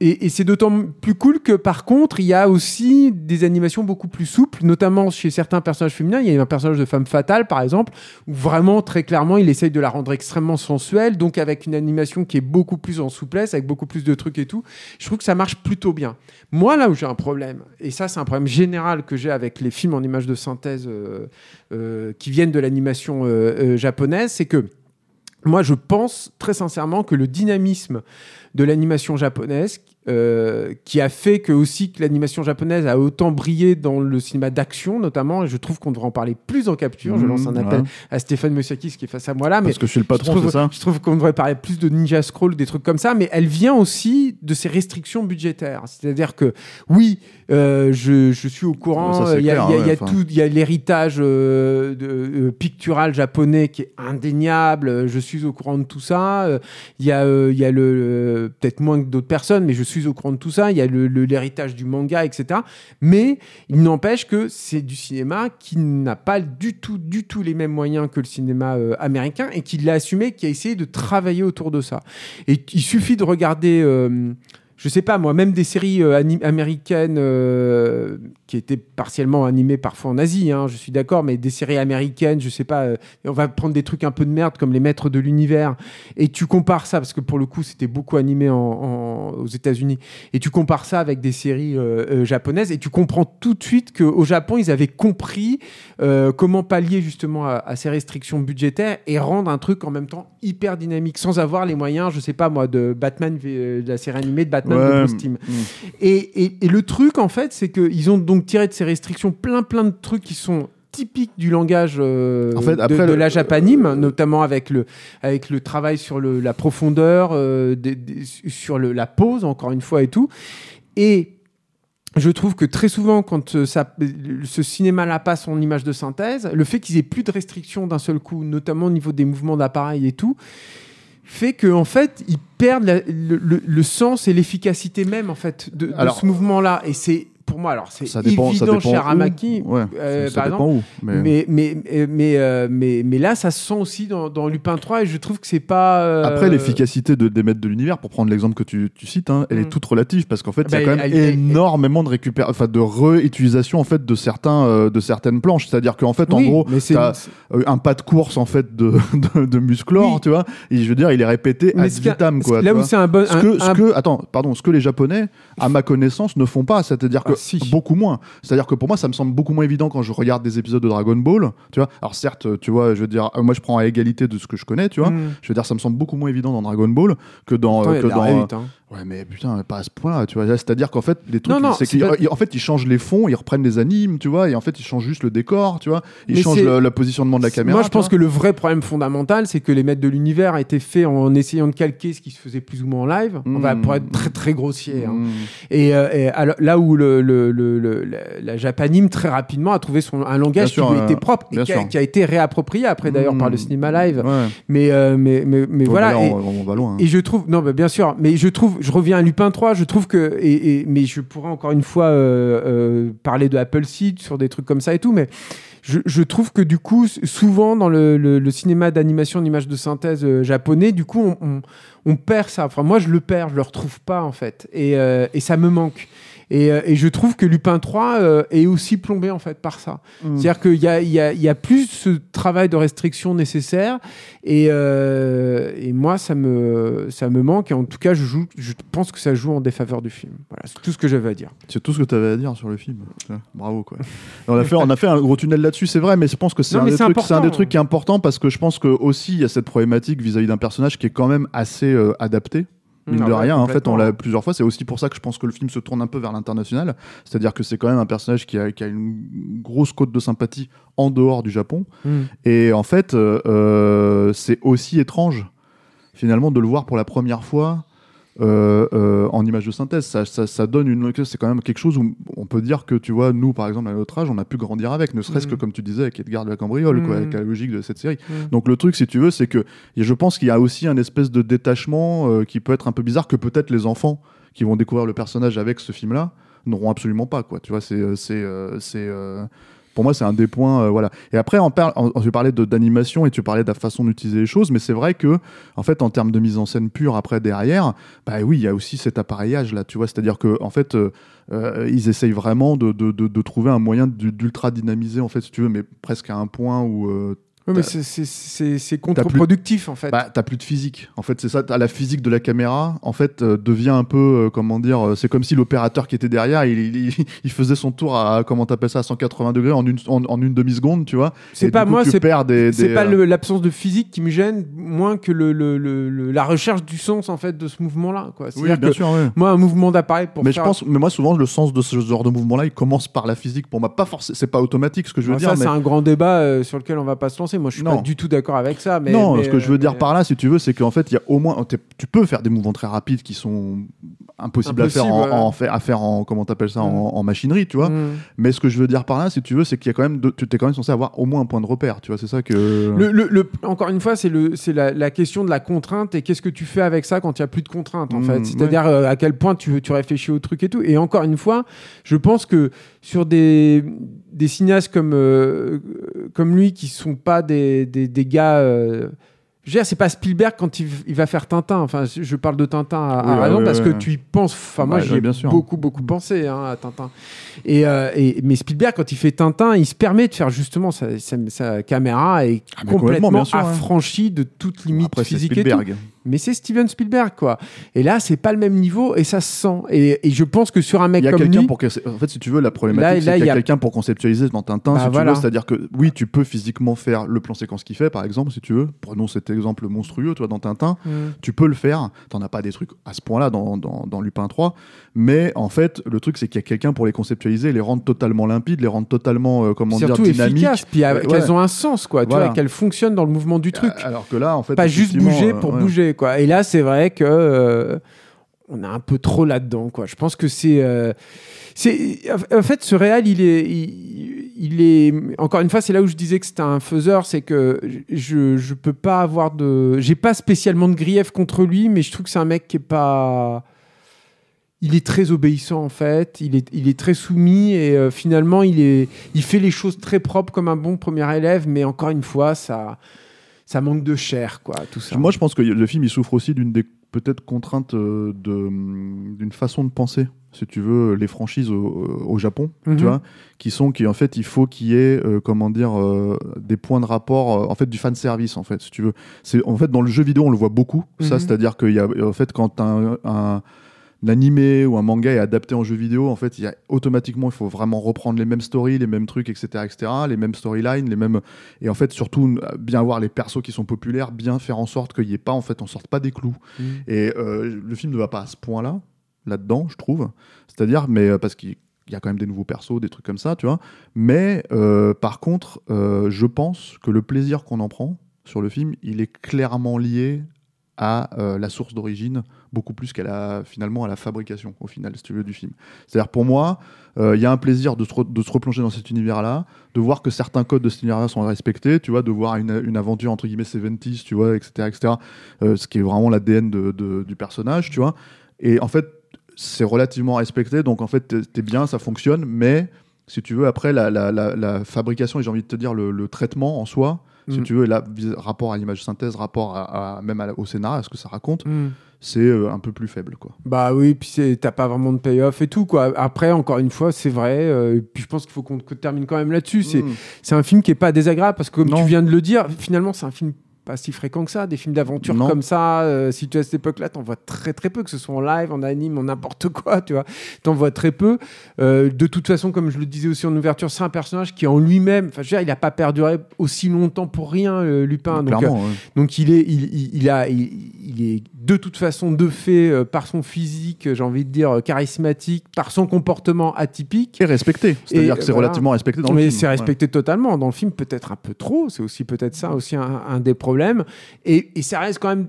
[SPEAKER 2] Et, c'est d'autant plus cool que par contre, il y a aussi des animations beaucoup plus souples, notamment chez certains personnages féminins. Il y a un personnage de femme fatale, par exemple, où vraiment, très clairement, il essaye de la rendre extrêmement sensuelle, donc avec une animation qui est beaucoup plus en souplesse, avec beaucoup plus de trucs et tout. Je trouve que ça marche plutôt bien. Moi, là où j'ai un problème, et ça, c'est un problème général que j'ai avec les films en images de synthèse euh, euh, qui viennent de l'animation euh, japonaise, c'est que moi, je pense très sincèrement que le dynamisme de l'animation japonaise, euh, qui a fait que aussi que l'animation japonaise a autant brillé dans le cinéma d'action notamment, et je trouve qu'on devrait en parler plus en capture. je lance un appel
[SPEAKER 1] ouais.
[SPEAKER 2] à Stéphane Moussakis qui est face à moi là, mais
[SPEAKER 1] Parce que je suis le patron, c'est ça
[SPEAKER 2] je trouve qu'on devrait parler plus de Ninja Scroll, des trucs comme ça, mais elle vient aussi de ces restrictions budgétaires. C'est-à-dire que, oui, euh, je, je suis au courant, il y a, tout, il y a l'héritage euh, pictural japonais qui est indéniable, je suis au courant de tout ça. Il y a, il y a le- peut-être moins que d'autres personnes, mais je suis au courant de tout ça. Il y a le- le- l'héritage du manga, etc. Mais il n'empêche que c'est du cinéma qui n'a pas du tout, du tout les mêmes moyens que le cinéma euh, américain et qui l'a assumé, qui a essayé de travailler autour de ça. Et il suffit de regarder. euh, je sais pas moi, même des séries euh, américaines euh, qui étaient partiellement animées parfois en Asie, hein, je suis d'accord, mais des séries américaines, je sais pas, euh, on va prendre des trucs un peu de merde comme Les Maîtres de l'Univers, et tu compares ça, parce que pour le coup c'était beaucoup animé en- en- aux États-Unis, et tu compares ça avec des séries euh, euh, japonaises, et tu comprends tout de suite qu'au Japon ils avaient compris euh, comment pallier justement à, à ces restrictions budgétaires et rendre un truc en même temps hyper dynamique, sans avoir les moyens, je sais pas moi, de Batman, de la série animée de Batman de
[SPEAKER 1] Ouais,
[SPEAKER 2] Bruce Timm.
[SPEAKER 1] mm.
[SPEAKER 2] Et, et- et le truc, en fait, c'est qu'ils ont donc tiré de ces restrictions plein, plein de trucs qui sont typiques du langage euh,
[SPEAKER 1] En fait,
[SPEAKER 2] de-
[SPEAKER 1] après,
[SPEAKER 2] de,
[SPEAKER 1] le-
[SPEAKER 2] la japanime, notamment avec le, avec le travail sur le- la profondeur, euh, des- des- sur le- la pose, encore une fois, et tout. Et je trouve que très souvent, quand euh, ça, ce cinéma-là passe en image de synthèse, le fait qu'ils aient plus de restrictions d'un seul coup, notamment au niveau des mouvements d'appareil et tout, fait que en fait ils perdent la- le, le- le sens et l'efficacité même en fait de, de
[SPEAKER 1] Alors-
[SPEAKER 2] ce mouvement-là et c'est pour moi alors c'est
[SPEAKER 1] Ça dépend, ça
[SPEAKER 2] évident
[SPEAKER 1] dépend
[SPEAKER 2] chez
[SPEAKER 1] où.
[SPEAKER 2] Aramaki
[SPEAKER 1] Ouais,
[SPEAKER 2] euh,
[SPEAKER 1] ça
[SPEAKER 2] par
[SPEAKER 1] dépend où. Mais...
[SPEAKER 2] mais mais mais mais, euh, mais mais là ça se sent aussi dans, dans Lupin 3 et je trouve que c'est pas euh,
[SPEAKER 1] Après, l'efficacité de, des maîtres de l'univers, pour prendre l'exemple que tu, tu cites, hein, elle
[SPEAKER 2] Mm.
[SPEAKER 1] est toute relative parce qu'en fait, il
[SPEAKER 2] Bah,
[SPEAKER 1] y a quand même
[SPEAKER 2] elle- elle-
[SPEAKER 1] énormément de récupération, enfin de réutilisation en fait de certains, euh, de certaines planches. C'est-à-dire qu'en fait, en
[SPEAKER 2] Oui,
[SPEAKER 1] gros, euh, un pas de course en fait de, de, de musclor,
[SPEAKER 2] Oui.
[SPEAKER 1] tu vois. Et je veux dire, il est répété
[SPEAKER 2] mais
[SPEAKER 1] ad vitam, quoi.
[SPEAKER 2] là où c'est un bon
[SPEAKER 1] ce que, attends, pardon, ce que les Japonais, à ma connaissance, ne font pas. C'est-à-dire que
[SPEAKER 2] Ah, si.
[SPEAKER 1] beaucoup moins. C'est-à-dire que pour moi, ça me semble beaucoup moins évident quand je regarde des épisodes de Dragon Ball. Tu vois. Alors certes, tu vois, je veux dire, euh, moi je prends à égalité de ce que je connais, tu vois.
[SPEAKER 2] Mm.
[SPEAKER 1] Je veux dire, ça me semble beaucoup moins évident dans Dragon Ball que dans.
[SPEAKER 2] Attends,
[SPEAKER 1] euh, que dans
[SPEAKER 2] hein.
[SPEAKER 1] Ouais, mais putain, pas à ce point-là, tu vois. C'est-à-dire qu'en fait, les trucs, c'est qu'ils-
[SPEAKER 2] pas-
[SPEAKER 1] en fait, ils changent les fonds, ils reprennent les animes, tu vois, et en fait, ils changent juste le décor, tu vois. Ils
[SPEAKER 2] Mais
[SPEAKER 1] changent le, le positionnement de la caméra.
[SPEAKER 2] Moi, je pense que le vrai problème fondamental, c'est que les maîtres de l'univers a été fait en essayant de calquer ce qui se faisait plus ou moins en live. On va
[SPEAKER 1] Mm.
[SPEAKER 2] pour être très très grossier. hein.
[SPEAKER 1] Mm.
[SPEAKER 2] Et, euh, et alors, là où le, le- le- le- la, Japanime très rapidement a trouvé son, un langage
[SPEAKER 1] sûr,
[SPEAKER 2] qui lui
[SPEAKER 1] euh,
[SPEAKER 2] était propre et qui a,
[SPEAKER 1] sûr.
[SPEAKER 2] qui a été réapproprié après d'ailleurs par le cinéma live.
[SPEAKER 1] Ouais.
[SPEAKER 2] Mais, euh, mais, mais, mais
[SPEAKER 1] Ouais,
[SPEAKER 2] voilà. et-
[SPEAKER 1] on, on va loin. hein.
[SPEAKER 2] et je trouve, non, bah, bien sûr, mais je trouve, je reviens à Lupin 3, je trouve que, et, et- mais je pourrais encore une fois euh, euh, parler de Apple Seed sur des trucs comme ça et tout, mais je, je trouve que du coup, souvent dans le, le- le cinéma d'animation, d'image de synthèse euh, japonais, du coup, on, on- on perd ça. Enfin, moi, je le perds, je le retrouve pas en fait, et, euh, et ça me manque. Et, euh, et je trouve que Lupin 3 euh, est aussi plombé en fait par ça.
[SPEAKER 1] Mm.
[SPEAKER 2] C'est-à-dire qu'il y a, il y, a, il y a plus ce travail de restriction nécessaire. Et, euh, et moi, ça me, ça me manque. Et en tout cas, je, joue, je pense que ça joue en défaveur du film. Voilà, c'est tout ce que j'avais à dire.
[SPEAKER 1] C'est tout ce que tu avais à dire sur le film. Bravo quoi. on a fait on a fait un gros tunnel là-dessus, c'est vrai, mais je pense que c'est
[SPEAKER 2] Non,
[SPEAKER 1] un, des
[SPEAKER 2] c'est
[SPEAKER 1] trucs- c'est un
[SPEAKER 2] important.
[SPEAKER 1] des trucs qui est important parce que je pense que aussi il y a cette problématique vis-à-vis d'un personnage qui est quand même assez euh, adapté. Mine
[SPEAKER 2] Ah
[SPEAKER 1] de
[SPEAKER 2] ouais,
[SPEAKER 1] rien, en fait, on l'a plusieurs fois. C'est aussi pour ça que je pense que le film se tourne un peu vers l'international. C'est-à-dire que c'est quand même un personnage qui a, qui a une grosse cote de sympathie en dehors du Japon.
[SPEAKER 2] Mm.
[SPEAKER 1] Et en fait, euh, euh, c'est aussi étrange, finalement, de le voir pour la première fois euh, euh, en image de synthèse. Ça, ça, ça donne une. C'est quand même quelque chose où on peut dire que, tu vois, nous, par exemple, à notre âge, on a pu grandir avec, ne serait-ce
[SPEAKER 2] Mm.
[SPEAKER 1] que, comme tu disais, avec Edgar de la Cambriole, quoi,
[SPEAKER 2] Mm.
[SPEAKER 1] avec la logique de cette série.
[SPEAKER 2] Mm.
[SPEAKER 1] Donc, le truc, si tu veux, c'est que je pense qu'il y a aussi un espèce de détachement euh, qui peut être un peu bizarre, que peut-être les enfants qui vont découvrir le personnage avec ce film-là n'auront absolument pas, quoi. Tu vois, c'est. c'est, pour moi, c'est un des points. euh, voilà. Et après, on parle, on, tu parlais d'animation et tu parlais de la façon d'utiliser les choses, mais c'est vrai que, en fait, en termes de mise en scène pure, après derrière, bah oui, il y a aussi cet appareillage là, tu vois. C'est-à-dire que, en fait, euh, euh, ils essayent vraiment de, de, de- de trouver un moyen d'u- d'ultra dynamiser, en fait, si tu veux, mais presque à un point où
[SPEAKER 2] Ouais, mais c'est- contre-productif en fait.
[SPEAKER 1] bah, t'as plus de physique. En fait, c'est ça. t'as La physique de la caméra, en fait, euh, devient un peu, euh, comment dire, euh, c'est comme si l'opérateur qui était derrière, il, il, il faisait son tour à, comment t'appelles ça, à 180 degrés en une, en, en une demi-seconde, tu vois.
[SPEAKER 2] C'est pas
[SPEAKER 1] coup,
[SPEAKER 2] moi, c'est c'est pas l'absence de physique qui me gêne, moins que le, le- le- la recherche du sens en fait de ce mouvement-là. quoi.
[SPEAKER 1] Oui, bien
[SPEAKER 2] que
[SPEAKER 1] sûr, ouais.
[SPEAKER 2] moi, un mouvement d'appareil pour
[SPEAKER 1] Mais
[SPEAKER 2] faire
[SPEAKER 1] je pense, mais moi souvent le sens de ce genre de mouvement-là, il commence par la physique. Pour moi, pas forcément, c'est pas automatique ce que je veux
[SPEAKER 2] Alors
[SPEAKER 1] dire.
[SPEAKER 2] ça,
[SPEAKER 1] mais...
[SPEAKER 2] c'est un grand débat euh, sur lequel on va pas se lancer. Moi, je suis
[SPEAKER 1] Non.
[SPEAKER 2] pas du tout d'accord avec ça. Mais,
[SPEAKER 1] non,
[SPEAKER 2] mais,
[SPEAKER 1] ce que je veux dire
[SPEAKER 2] mais-
[SPEAKER 1] par là, si tu veux, c'est qu'en fait, il y a au moins, tu peux faire des mouvements très rapides qui sont impossibles à faire en,
[SPEAKER 2] Impossible, ouais.
[SPEAKER 1] en faire- à faire en, comment t'appelles ça, en,
[SPEAKER 2] Mm.
[SPEAKER 1] en machinerie, tu vois.
[SPEAKER 2] Mm.
[SPEAKER 1] Mais ce que je veux dire par là, si tu veux, c'est qu'il y a quand même, de- tu es quand même censé avoir au moins un point de repère, tu vois. C'est ça que.
[SPEAKER 2] Le, le- le- encore une fois, c'est le- c'est la, la question de la contrainte et qu'est-ce que tu fais avec ça quand il n'y a plus de contrainte, en
[SPEAKER 1] Mm,
[SPEAKER 2] fait. C'est-à-dire euh, à quel point tu, tu réfléchis au truc et tout. Et encore une fois, je pense que sur des, des cinéastes comme, euh, comme lui qui sont pas des, des, des gars. euh, je veux dire, c'est pas Spielberg quand il, il va faire Tintin. Enfin, je parle de Tintin à,
[SPEAKER 1] Oui,
[SPEAKER 2] raison
[SPEAKER 1] ouais,
[SPEAKER 2] parce
[SPEAKER 1] ouais,
[SPEAKER 2] que
[SPEAKER 1] ouais.
[SPEAKER 2] tu y penses. Enfin, moi, j'y ai beaucoup, beaucoup pensé hein, à Tintin. Et, euh, et- mais Spielberg, quand il fait Tintin, il se permet de faire justement sa, sa- sa caméra est
[SPEAKER 1] Ah, complètement,
[SPEAKER 2] complètement affranchie de toute limite
[SPEAKER 1] Après,
[SPEAKER 2] physique et tout. Mais c'est Steven Spielberg, quoi. Et là, c'est pas le même niveau et ça se sent. Et, et je pense que sur un mec
[SPEAKER 1] Il y a
[SPEAKER 2] comme
[SPEAKER 1] quelqu'un
[SPEAKER 2] lui,
[SPEAKER 1] pour que, en fait, si tu veux, la problématique, c'est qu'il
[SPEAKER 2] il
[SPEAKER 1] y a
[SPEAKER 2] a-
[SPEAKER 1] quelqu'un pour conceptualiser dans Tintin,
[SPEAKER 2] Bah,
[SPEAKER 1] si tu
[SPEAKER 2] voilà.
[SPEAKER 1] veux. C'est-à-dire que oui, tu peux physiquement faire le plan séquence qu'il fait, par exemple, si tu veux. Prenons cet exemple monstrueux, toi, dans Tintin.
[SPEAKER 2] Mm.
[SPEAKER 1] Tu peux le faire. T'en as pas des trucs à ce point-là dans, dans, dans Lupin 3. Mais en fait, le truc, c'est qu'il y a quelqu'un pour les conceptualiser, les rendre totalement limpides, les rendre totalement, euh, comment
[SPEAKER 2] surtout
[SPEAKER 1] dire, dynamiques.
[SPEAKER 2] efficace, puis euh,
[SPEAKER 1] Ouais,
[SPEAKER 2] qu'elles
[SPEAKER 1] ouais.
[SPEAKER 2] ont un sens, quoi. Tu vois, qu'elles fonctionnent dans le mouvement du truc.
[SPEAKER 1] Alors que là, en fait.
[SPEAKER 2] pas juste bouger
[SPEAKER 1] euh,
[SPEAKER 2] pour
[SPEAKER 1] ouais.
[SPEAKER 2] bouger et là c'est vrai que euh, on est un peu trop là dedans quoi. Je pense que c'est euh, en fait ce réal il est il, est encore une fois c'est là où je disais que c'était un faiseur c'est que je je peux pas avoir de j'ai pas spécialement de grief contre lui mais je trouve que c'est un mec qui est pas il est très obéissant en fait, il est, très soumis et euh, finalement il, il fait les choses très propres comme un bon premier élève, mais encore une fois ça, ça manque de chair quoi, tout ça.
[SPEAKER 1] Moi, je pense que le film, il souffre aussi d'une des peut-être contraintes euh, de- d'une façon de penser, si tu veux, les franchises au, au Japon,
[SPEAKER 2] Mhm.
[SPEAKER 1] tu vois, qui sont qu'en fait, il faut qu'il y ait, euh, comment dire, euh, des points de rapport, euh, en fait, du fan service, en fait, si tu veux. C'est en fait dans le jeu vidéo, on le voit beaucoup, ça,
[SPEAKER 2] Mhm.
[SPEAKER 1] c'est-à-dire qu'il y a, en fait, quand un un animé ou un manga est adapté en jeu vidéo, en fait, il y a automatiquement, il faut vraiment reprendre les mêmes stories, les mêmes trucs, etc., etc., les mêmes storylines, les mêmes, et en fait, surtout bien avoir les persos qui sont populaires, bien faire en sorte qu'il n'y ait pas, en fait, on sorte pas des clous.
[SPEAKER 2] Mhm.
[SPEAKER 1] Et euh, le film ne va pas à ce point-là, là-dedans, je trouve. C'est-à-dire, mais euh, parce qu'il il y a quand même des nouveaux persos, des trucs comme ça, tu vois. Mais euh, par contre, euh, je pense que le plaisir qu'on en prend sur le film, il est clairement lié à euh, la source d'origine, beaucoup plus qu'à la, finalement à la fabrication, au final, si tu veux, du film. C'est-à-dire, pour moi, euh, il y a un plaisir de se, de se replonger dans cet univers-là, de voir que certains codes de cet univers sont respectés, tu vois, de voir une, une aventure, entre guillemets, 70s, tu vois, etc., etc., euh, ce qui est vraiment l'ADN de, du personnage, tu vois. Et en fait, c'est relativement respecté, donc en fait, t'es- bien, ça fonctionne, mais si tu veux, après, la, la- fabrication, et j'ai envie de te dire, le traitement en soi, si
[SPEAKER 2] Mm.
[SPEAKER 1] tu veux, là, rapport à l'image synthèse, rapport à, à- même à au scénario, à ce que ça raconte,
[SPEAKER 2] Mm.
[SPEAKER 1] c'est euh, un peu plus faible, quoi.
[SPEAKER 2] Bah oui, puis t'as pas vraiment de payoff et tout quoi. Après, encore une fois, c'est vrai. euh, puis je pense qu'il faut qu'on termine quand même là-dessus. C'est
[SPEAKER 1] Mm.
[SPEAKER 2] c'est un film qui est pas désagréable parce que comme
[SPEAKER 1] Non.
[SPEAKER 2] tu viens de le dire, finalement c'est un film pas si fréquent que ça, des films d'aventure comme ça, euh, si tu es à cette époque-là, t'en vois très très peu, que ce soit en live, en anime, en n'importe quoi, tu vois, t'en vois très peu. Euh, de toute façon, comme je le disais aussi en ouverture, c'est un personnage qui en lui-même, enfin je veux dire, il a pas perduré aussi longtemps pour rien, euh, Lupin. Donc, euh,
[SPEAKER 1] ouais.
[SPEAKER 2] donc il est, il, il- il a, il, il est de toute façon de fait euh, par son physique, j'ai envie de dire euh, charismatique, par son comportement atypique.
[SPEAKER 1] Et respecté, c'est-à-dire que c'est
[SPEAKER 2] voilà.
[SPEAKER 1] relativement respecté dans le
[SPEAKER 2] Mais
[SPEAKER 1] film.
[SPEAKER 2] c'est
[SPEAKER 1] ouais.
[SPEAKER 2] respecté totalement dans le film, peut-être un peu trop. C'est aussi peut-être ça aussi un, un des problèmes. Et, et ça reste quand même.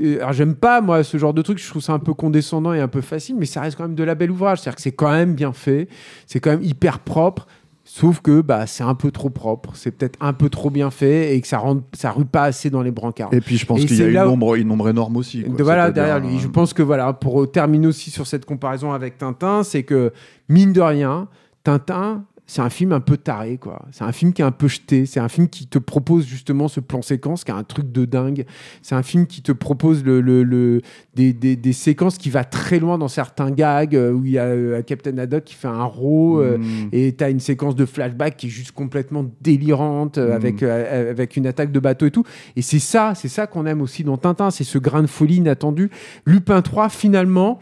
[SPEAKER 2] euh, Alors j'aime pas moi ce genre de truc. Je trouve ça un peu condescendant et un peu facile, mais ça reste quand même de la belle ouvrage. C'est-à-dire que c'est quand même bien fait. C'est quand même hyper propre. Sauf que bah, c'est un peu trop propre, c'est peut-être un peu trop bien fait et que ça rend, ça rue pas assez dans les brancards.
[SPEAKER 1] Et puis je pense qu'il y a une ombre, une ombre énorme aussi. quoi.
[SPEAKER 2] De- voilà, derrière lui.
[SPEAKER 1] euh,
[SPEAKER 2] Je pense que voilà, pour terminer aussi sur cette comparaison avec Tintin, c'est que mine de rien, Tintin, c'est un film un peu taré, quoi. C'est un film qui est un peu jeté. C'est un film qui te propose justement ce plan séquence qui est un truc de dingue. C'est un film qui te propose le, le, le- des, des- des séquences qui va très loin dans certains gags euh, où il y a euh, Captain Haddock qui fait un row euh,
[SPEAKER 1] Mm.
[SPEAKER 2] et t'as une séquence de flashback qui est juste complètement délirante euh, avec, euh, avec une attaque de bateau et tout. Et c'est ça, c'est ça qu'on aime aussi dans Tintin, c'est ce grain de folie inattendu. Lupin 3, finalement,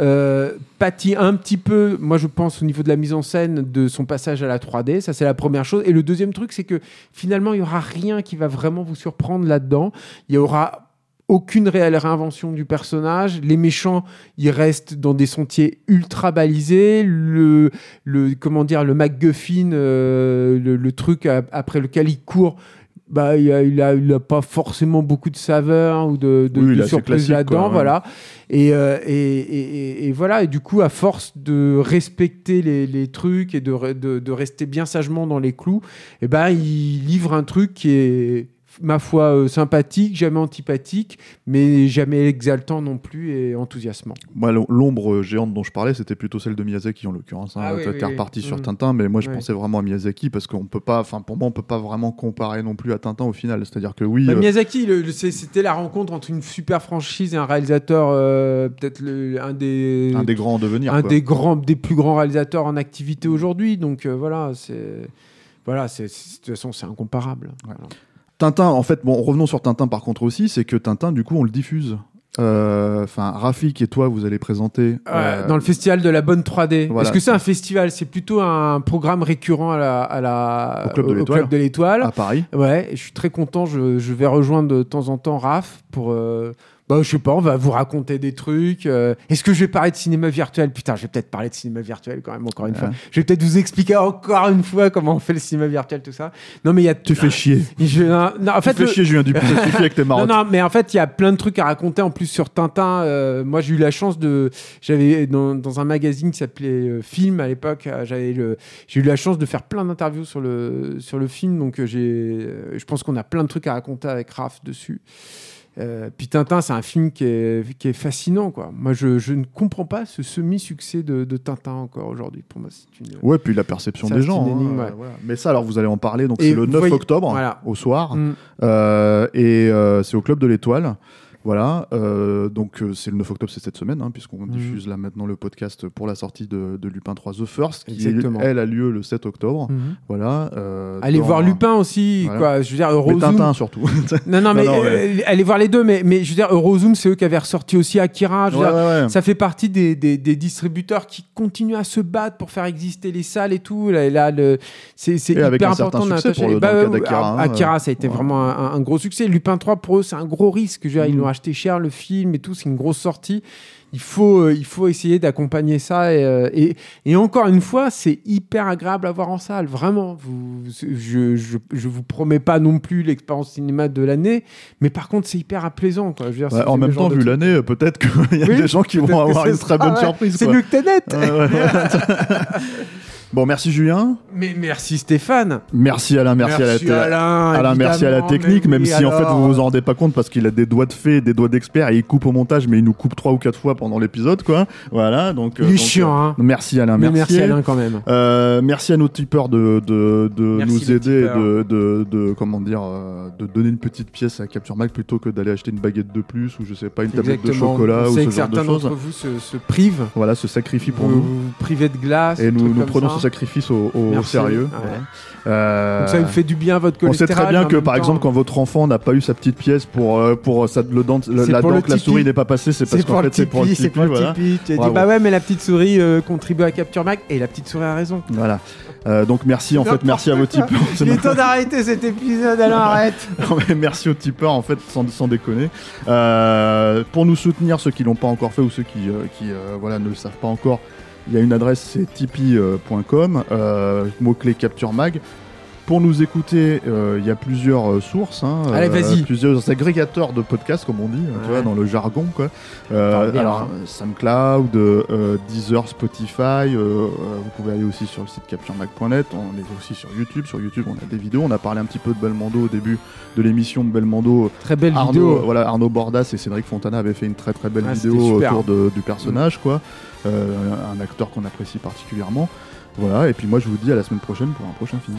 [SPEAKER 2] euh, pâtit un petit peu, moi je pense, au niveau de la mise en scène de son passage à la 3D. Ça, c'est la première chose. Et le deuxième truc, c'est que finalement, il y aura rien qui va vraiment vous surprendre là-dedans. Il y aura aucune réelle réinvention du personnage. Les méchants, ils restent dans des sentiers ultra balisés. Le, comment dire, le MacGuffin, euh, le, le truc après lequel il court. Bah, il a, il a, il a pas forcément beaucoup de saveur ou de, de,
[SPEAKER 1] Oui,
[SPEAKER 2] surprise là-dedans,
[SPEAKER 1] ouais.
[SPEAKER 2] voilà. Et, euh, et, et- et- voilà, et du coup, à force de respecter les, les trucs et de, de, rester bien sagement dans les clous, et ben, il livre un truc qui est, ma foi, euh, sympathique, jamais antipathique, mais jamais exaltant non plus et enthousiasmant.
[SPEAKER 1] Moi, l'ombre géante dont je parlais, c'était plutôt celle de Miyazaki en l'occurrence. hein.
[SPEAKER 2] Ah oui,
[SPEAKER 1] T'es
[SPEAKER 2] oui,
[SPEAKER 1] t'es
[SPEAKER 2] oui.
[SPEAKER 1] reparti sur
[SPEAKER 2] Mm.
[SPEAKER 1] Tintin, mais moi je
[SPEAKER 2] Ouais.
[SPEAKER 1] pensais vraiment à Miyazaki parce qu'on peut pas, enfin pour moi, on peut pas vraiment comparer non plus à Tintin au final. C'est-à-dire que oui,
[SPEAKER 2] Bah,
[SPEAKER 1] euh,
[SPEAKER 2] Miyazaki, c'était la rencontre entre une super franchise et un réalisateur, euh, peut-être un des,
[SPEAKER 1] un des grands en devenir.
[SPEAKER 2] un
[SPEAKER 1] quoi.
[SPEAKER 2] des grands, des plus grands réalisateurs en activité aujourd'hui. Donc euh, voilà, c'est voilà, de toute façon c'est incomparable. Voilà.
[SPEAKER 1] Tintin, en fait, bon, revenons sur Tintin par contre aussi, c'est que Tintin, du coup, on le diffuse. Euh, Enfin, Rafik et toi, vous allez présenter. euh,
[SPEAKER 2] dans le festival de la bonne 3D.
[SPEAKER 1] voilà.
[SPEAKER 2] Est-ce que c'est un festival C'est plutôt un programme récurrent à la, à la-
[SPEAKER 1] Au Club de
[SPEAKER 2] au
[SPEAKER 1] l'Étoile.
[SPEAKER 2] Club de l'Étoile.
[SPEAKER 1] à Paris.
[SPEAKER 2] Ouais, je suis très content. Je, je vais rejoindre de temps en temps Raph pour. Bah, je sais pas, on va vous raconter des trucs. euh, Est-ce que je vais parler de cinéma virtuel? Putain, je vais peut-être parler de cinéma virtuel quand même, encore une
[SPEAKER 1] Ouais.
[SPEAKER 2] fois. Je vais peut-être vous expliquer encore une fois comment on fait le cinéma virtuel, tout ça. Non, mais il y a.
[SPEAKER 1] Tu fais chier.
[SPEAKER 2] Je- non, non, en
[SPEAKER 1] Tu
[SPEAKER 2] fait,
[SPEAKER 1] fais
[SPEAKER 2] le-
[SPEAKER 1] chier, Julien Dupuis, ça suffit avec tes
[SPEAKER 2] non,
[SPEAKER 1] marottes.
[SPEAKER 2] non, mais en fait, il y a plein de trucs à raconter en plus sur Tintin. Euh, moi, j'ai eu la chance de. J'avais dans, dans un magazine qui s'appelait euh, Film à l'époque. J'avais le. J'ai eu la chance de faire plein d'interviews sur le sur le film. Donc, j'ai. je pense qu'on a plein de trucs à raconter avec Raph dessus. Euh, puis Tintin, c'est un film qui est, qui est fascinant, quoi. Moi, je, je ne comprends pas ce semi-succès de, de Tintin encore aujourd'hui. Pour moi, c'est une.
[SPEAKER 1] Ouais, puis la perception des gens. hein, euh,
[SPEAKER 2] ouais.
[SPEAKER 1] voilà. Mais ça, alors, vous allez en parler. Donc, c'est le
[SPEAKER 2] vous
[SPEAKER 1] 9
[SPEAKER 2] voyez-
[SPEAKER 1] octobre,
[SPEAKER 2] voilà.
[SPEAKER 1] au soir.
[SPEAKER 2] Mm.
[SPEAKER 1] Euh, et euh, c'est au Club de l'Étoile. Voilà, euh, donc euh, c'est le 9 octobre, c'est cette semaine, hein, puisqu'on
[SPEAKER 2] Mhm.
[SPEAKER 1] diffuse là maintenant le podcast pour la sortie de, de Lupin 3 The First, qui
[SPEAKER 2] Exactement.
[SPEAKER 1] elle a lieu le 7 octobre.
[SPEAKER 2] Mhm.
[SPEAKER 1] Voilà. euh,
[SPEAKER 2] Allez
[SPEAKER 1] dans
[SPEAKER 2] voir Lupin aussi,
[SPEAKER 1] Voilà.
[SPEAKER 2] quoi. Je veux dire,
[SPEAKER 1] Mais
[SPEAKER 2] Eurozoom.
[SPEAKER 1] Tintin surtout.
[SPEAKER 2] Non, non, mais
[SPEAKER 1] non,
[SPEAKER 2] allez voir les deux. Mais, mais je veux dire, Eurozoom, c'est eux qui avaient ressorti aussi Akira. Je veux
[SPEAKER 1] Ouais,
[SPEAKER 2] dire,
[SPEAKER 1] ouais, ouais.
[SPEAKER 2] Ça fait partie des, des, des distributeurs qui continuent à se battre pour faire exister les salles et tout. Là, là, le, c'est hyper
[SPEAKER 1] avec un
[SPEAKER 2] important. Bah,
[SPEAKER 1] d'Akira, hein,
[SPEAKER 2] Akira, ça a été vraiment un, un gros succès. Lupin 3, pour eux, c'est un gros risque. Je veux dire, Ils
[SPEAKER 1] Mhm.
[SPEAKER 2] l'ont acheté cher, le film et tout. C'est une grosse sortie. Il faut, euh, il faut essayer d'accompagner ça. Et, euh, et, et encore une fois, c'est hyper agréable à voir en salle. Vraiment. Vous, je, je, je vous promets pas non plus l'expérience cinéma de l'année. Mais par contre, c'est hyper aplaisant. Quoi. Je veux dire,
[SPEAKER 1] Ouais,
[SPEAKER 2] c'est-
[SPEAKER 1] en même temps, vu l'année, euh, peut-être qu'il y a
[SPEAKER 2] Oui,
[SPEAKER 1] des gens qui vont avoir une très bonne surprise.
[SPEAKER 2] C'est mieux que Tenet.
[SPEAKER 1] Ouais, ouais, ouais. bon, merci Julien.
[SPEAKER 2] Mais merci Stéphane.
[SPEAKER 1] Merci Alain, merci, à la
[SPEAKER 2] Merci
[SPEAKER 1] te-
[SPEAKER 2] Alain.
[SPEAKER 1] Alain, merci à la
[SPEAKER 2] évidemment,
[SPEAKER 1] technique, même
[SPEAKER 2] oui,
[SPEAKER 1] si en fait vous vous en rendez pas compte parce qu'il a des doigts de fée, des doigts d'expert et il coupe au montage, mais il nous coupe trois ou quatre fois pendant l'épisode, quoi. Voilà, donc.
[SPEAKER 2] Il est
[SPEAKER 1] donc,
[SPEAKER 2] chiant, hein.
[SPEAKER 1] Merci Alain,
[SPEAKER 2] Mais
[SPEAKER 1] merci.
[SPEAKER 2] merci Alain quand même.
[SPEAKER 1] Euh, merci à nos tipeurs de, de, de
[SPEAKER 2] Merci
[SPEAKER 1] nous aider, de, de, de comment dire, euh, de donner une petite pièce à Capture Mag plutôt que d'aller acheter une baguette de plus ou je sais pas une tablette de chocolat
[SPEAKER 2] On
[SPEAKER 1] ou ce
[SPEAKER 2] que
[SPEAKER 1] genre de
[SPEAKER 2] certains
[SPEAKER 1] choses.
[SPEAKER 2] d'entre vous se, se privent.
[SPEAKER 1] Voilà, se sacrifie pour
[SPEAKER 2] vous,
[SPEAKER 1] nous
[SPEAKER 2] vous privez de glace.
[SPEAKER 1] et nous, nous prenons. Ce sacrifice au, au
[SPEAKER 2] Merci.
[SPEAKER 1] sérieux.
[SPEAKER 2] Ouais.
[SPEAKER 1] Voilà. Euh,
[SPEAKER 2] Donc ça vous fait du bien à votre
[SPEAKER 1] on sait
[SPEAKER 2] cholestérol.
[SPEAKER 1] très bien
[SPEAKER 2] en
[SPEAKER 1] que par
[SPEAKER 2] temps,
[SPEAKER 1] exemple quand votre enfant n'a pas eu sa petite pièce pour euh, pour sa, le dent, le- la
[SPEAKER 2] pour
[SPEAKER 1] dent
[SPEAKER 2] le
[SPEAKER 1] que la souris n'est pas passée, c'est parce
[SPEAKER 2] c'est
[SPEAKER 1] qu'en
[SPEAKER 2] pour, le
[SPEAKER 1] fait c'est pour le
[SPEAKER 2] Tipeee, pour le
[SPEAKER 1] voilà.
[SPEAKER 2] Tipeee. Tu as dit bah ouais mais la petite souris euh, contribue à Capture Mac et la petite souris a raison.
[SPEAKER 1] Voilà. Euh, donc merci en fait, merci à vos tipeurs. C'est
[SPEAKER 2] Il est temps d'arrêter cet épisode Alain arrête.
[SPEAKER 1] Non, mais merci aux tipeurs en fait sans, sans déconner Euh, pour nous soutenir ceux qui l'ont pas encore fait ou ceux qui, euh, qui euh, voilà ne le savent pas encore il y a une adresse c'est tipeee.com euh, mot clé capture mag pour nous écouter, euh, il y a plusieurs euh, sources, hein,
[SPEAKER 2] Allez, vas-y.
[SPEAKER 1] plusieurs agrégateurs de podcasts, comme on dit, tu
[SPEAKER 2] Ouais.
[SPEAKER 1] vois, dans le jargon, quoi. Euh,
[SPEAKER 2] Parle bien,
[SPEAKER 1] alors,
[SPEAKER 2] hein.
[SPEAKER 1] euh, SoundCloud, euh, Deezer, Spotify. euh, euh, vous pouvez aller aussi sur le site capturemag.net. On est aussi sur YouTube. Sur YouTube, on a des vidéos. On a parlé un petit peu de Belmondo au début de l'émission. Belmondo,
[SPEAKER 2] Très belle
[SPEAKER 1] Arnaud,
[SPEAKER 2] vidéo.
[SPEAKER 1] voilà, Arnaud Bordas et Cédric Fontana avaient fait une très très belle
[SPEAKER 2] Ah,
[SPEAKER 1] vidéo autour de- du personnage, quoi. Euh, un acteur qu'on apprécie particulièrement. Voilà, et puis moi je vous dis à la semaine prochaine pour un prochain film.